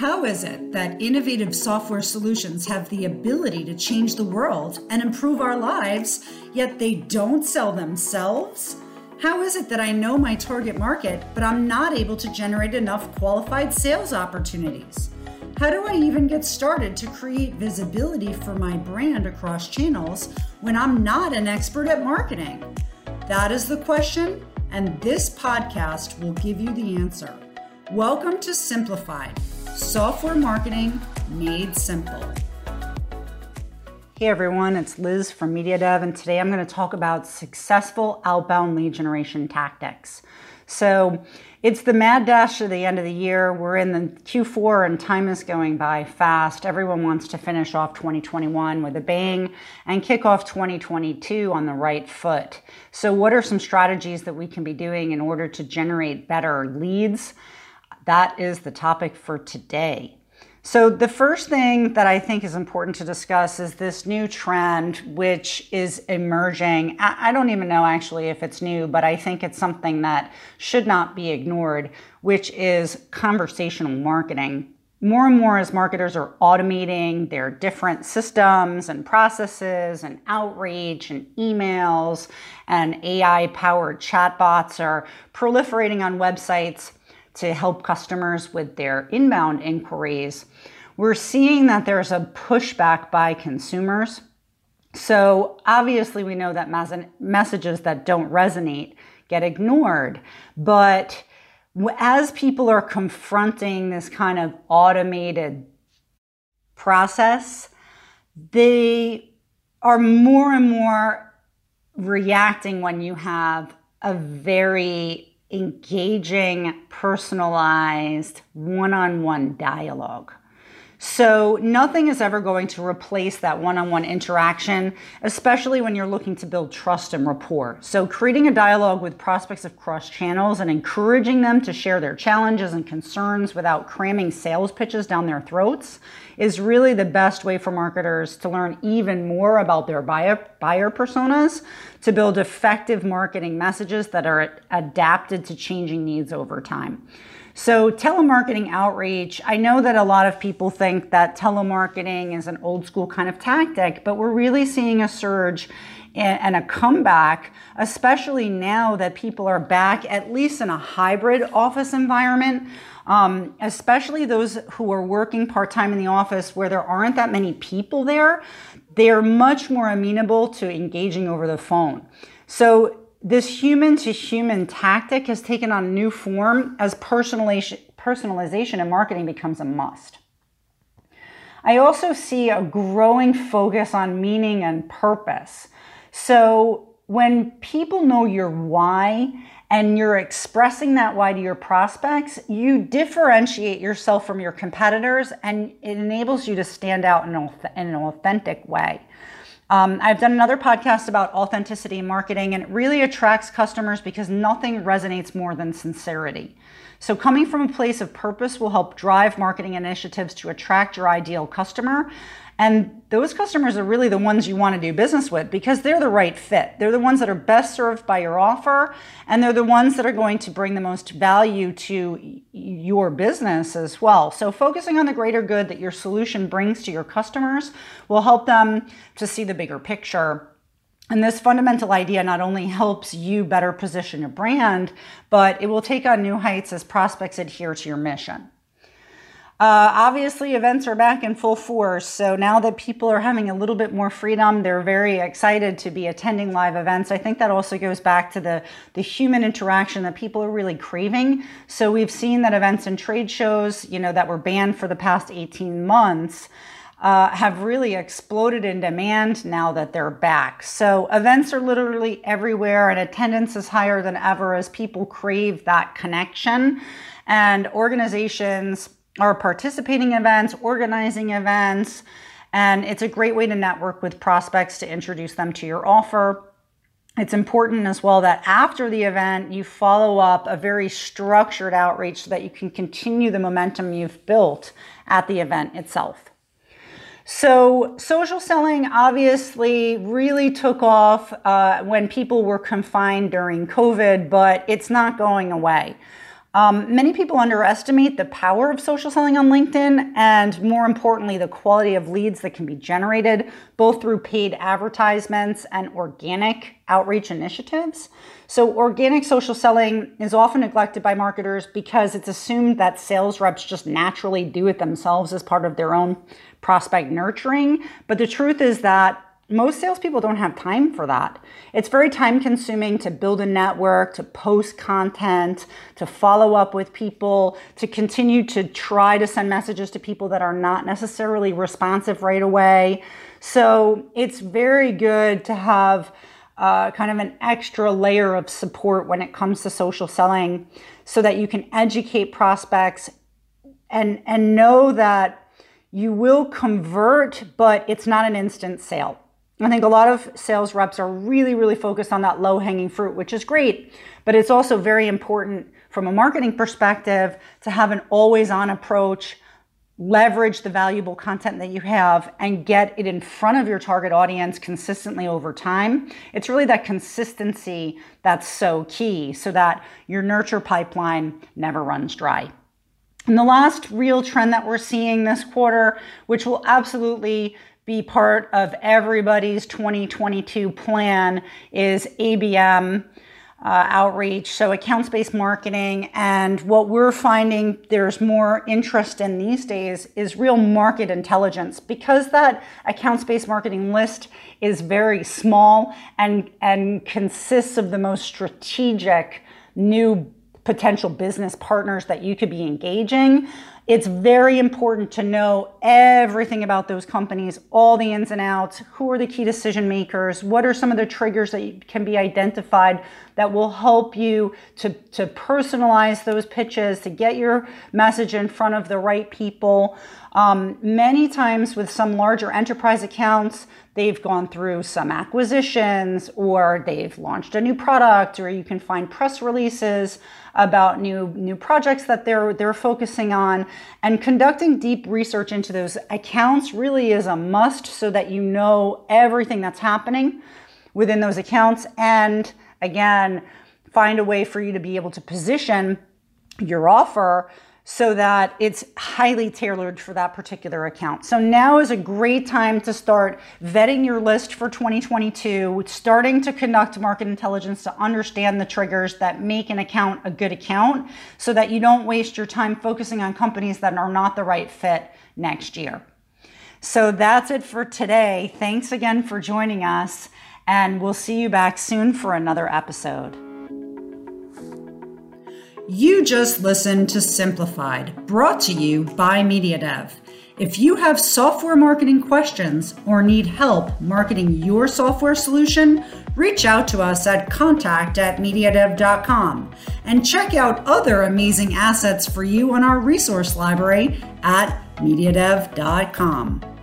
How is it that innovative software solutions have the ability to change the world and improve our lives, yet they don't sell themselves? How is it that I know my target market, but I'm not able to generate enough qualified sales opportunities? How do I even get started to create visibility for my brand across channels when I'm not an expert at marketing? That is the question, and this podcast will give you the answer. Welcome to Simplified Software Marketing Made Simple. Hey everyone, it's Liz from Media Dev, and today I'm going to talk about successful outbound lead generation tactics. So, it's the mad dash to the end of the year. We're in the Q4 and time is going by fast. Everyone wants to finish off 2021 with a bang and kick off 2022 on the right foot. So, what are some strategies that we can be doing in order to generate better leads? That is the topic for today. So, the first thing that I think is important to discuss is this new trend, which is emerging. I don't even know actually if it's new, but I think it's something that should not be ignored, which is conversational marketing. More and more, as marketers are automating their different systems and processes and outreach and emails and AI powered chatbots are proliferating on websites to help customers with their inbound inquiries, we're seeing that there's a pushback by consumers. So, obviously, we know that messages that don't resonate get ignored. But as people are confronting this kind of automated process, they are more and more reacting when you have a very engaging, personalized, one on one dialogue. So, nothing is ever going to replace that one on one interaction, especially when you're looking to build trust and rapport. So, creating a dialogue with prospects across channels and encouraging them to share their challenges and concerns without cramming sales pitches down their throats is really the best way for marketers to learn even more about their buyer, buyer personas to build effective marketing messages that are adapted to changing needs over time. So, telemarketing outreach, I know that a lot of people think that telemarketing is an old school kind of tactic, but we're really seeing a surge and a comeback, especially now that people are back, at least in a hybrid office environment. Um, especially those who are working part time in the office where there aren't that many people there, they are much more amenable to engaging over the phone. So this human to human tactic has taken on a new form as personalization, personalization and marketing becomes a must. I also see a growing focus on meaning and purpose. So when people know your why and you're expressing that why to your prospects, you differentiate yourself from your competitors and it enables you to stand out in an authentic way. Um, I've done another podcast about authenticity in marketing, and it really attracts customers because nothing resonates more than sincerity. So, coming from a place of purpose will help drive marketing initiatives to attract your ideal customer and those customers are really the ones you want to do business with because they're the right fit. They're the ones that are best served by your offer, and they're the ones that are going to bring the most value to your business as well. So, focusing on the greater good that your solution brings to your customers will help them to see the bigger picture. And this fundamental idea not only helps you better position your brand, but it will take on new heights as prospects adhere to your mission. Uh, obviously, events are back in full force. So now that people are having a little bit more freedom, they're very excited to be attending live events. I think that also goes back to the, the human interaction that people are really craving. So we've seen that events and trade shows, you know, that were banned for the past 18 months. Uh, have really exploded in demand now that they're back. So, events are literally everywhere, and attendance is higher than ever as people crave that connection. And organizations, are participating events, organizing events, and it's a great way to network with prospects to introduce them to your offer. It's important as well that after the event, you follow up a very structured outreach so that you can continue the momentum you've built at the event itself. So, social selling obviously really took off uh, when people were confined during COVID, but it's not going away. Um, many people underestimate the power of social selling on LinkedIn and, more importantly, the quality of leads that can be generated both through paid advertisements and organic outreach initiatives. So, organic social selling is often neglected by marketers because it's assumed that sales reps just naturally do it themselves as part of their own prospect nurturing. But the truth is that most salespeople don't have time for that. It's very time consuming to build a network, to post content, to follow up with people, to continue to try to send messages to people that are not necessarily responsive right away. So it's very good to have uh, kind of an extra layer of support when it comes to social selling so that you can educate prospects and, and know that you will convert, but it's not an instant sale. I think a lot of sales reps are really, really focused on that low hanging fruit, which is great. But it's also very important from a marketing perspective to have an always on approach, leverage the valuable content that you have, and get it in front of your target audience consistently over time. It's really that consistency that's so key so that your nurture pipeline never runs dry. And the last real trend that we're seeing this quarter, which will absolutely be part of everybody's 2022 plan is ABM uh, outreach, so accounts based marketing. And what we're finding there's more interest in these days is real market intelligence because that accounts based marketing list is very small and, and consists of the most strategic new potential business partners that you could be engaging. It's very important to know everything about those companies, all the ins and outs, who are the key decision makers, what are some of the triggers that can be identified that will help you to, to personalize those pitches, to get your message in front of the right people. Um, many times with some larger enterprise accounts, they've gone through some acquisitions or they've launched a new product or you can find press releases about new new projects that they're they're focusing on and conducting deep research into those accounts really is a must so that you know everything that's happening within those accounts and again find a way for you to be able to position your offer so that it's highly tailored for that particular account. So now is a great time to start vetting your list for 2022, starting to conduct market intelligence to understand the triggers that make an account a good account so that you don't waste your time focusing on companies that are not the right fit next year. So that's it for today. Thanks again for joining us, and we'll see you back soon for another episode. You just listened to Simplified, brought to you by MediaDev. If you have software marketing questions or need help marketing your software solution, reach out to us at contact at mediadev.com and check out other amazing assets for you on our resource library at mediadev.com.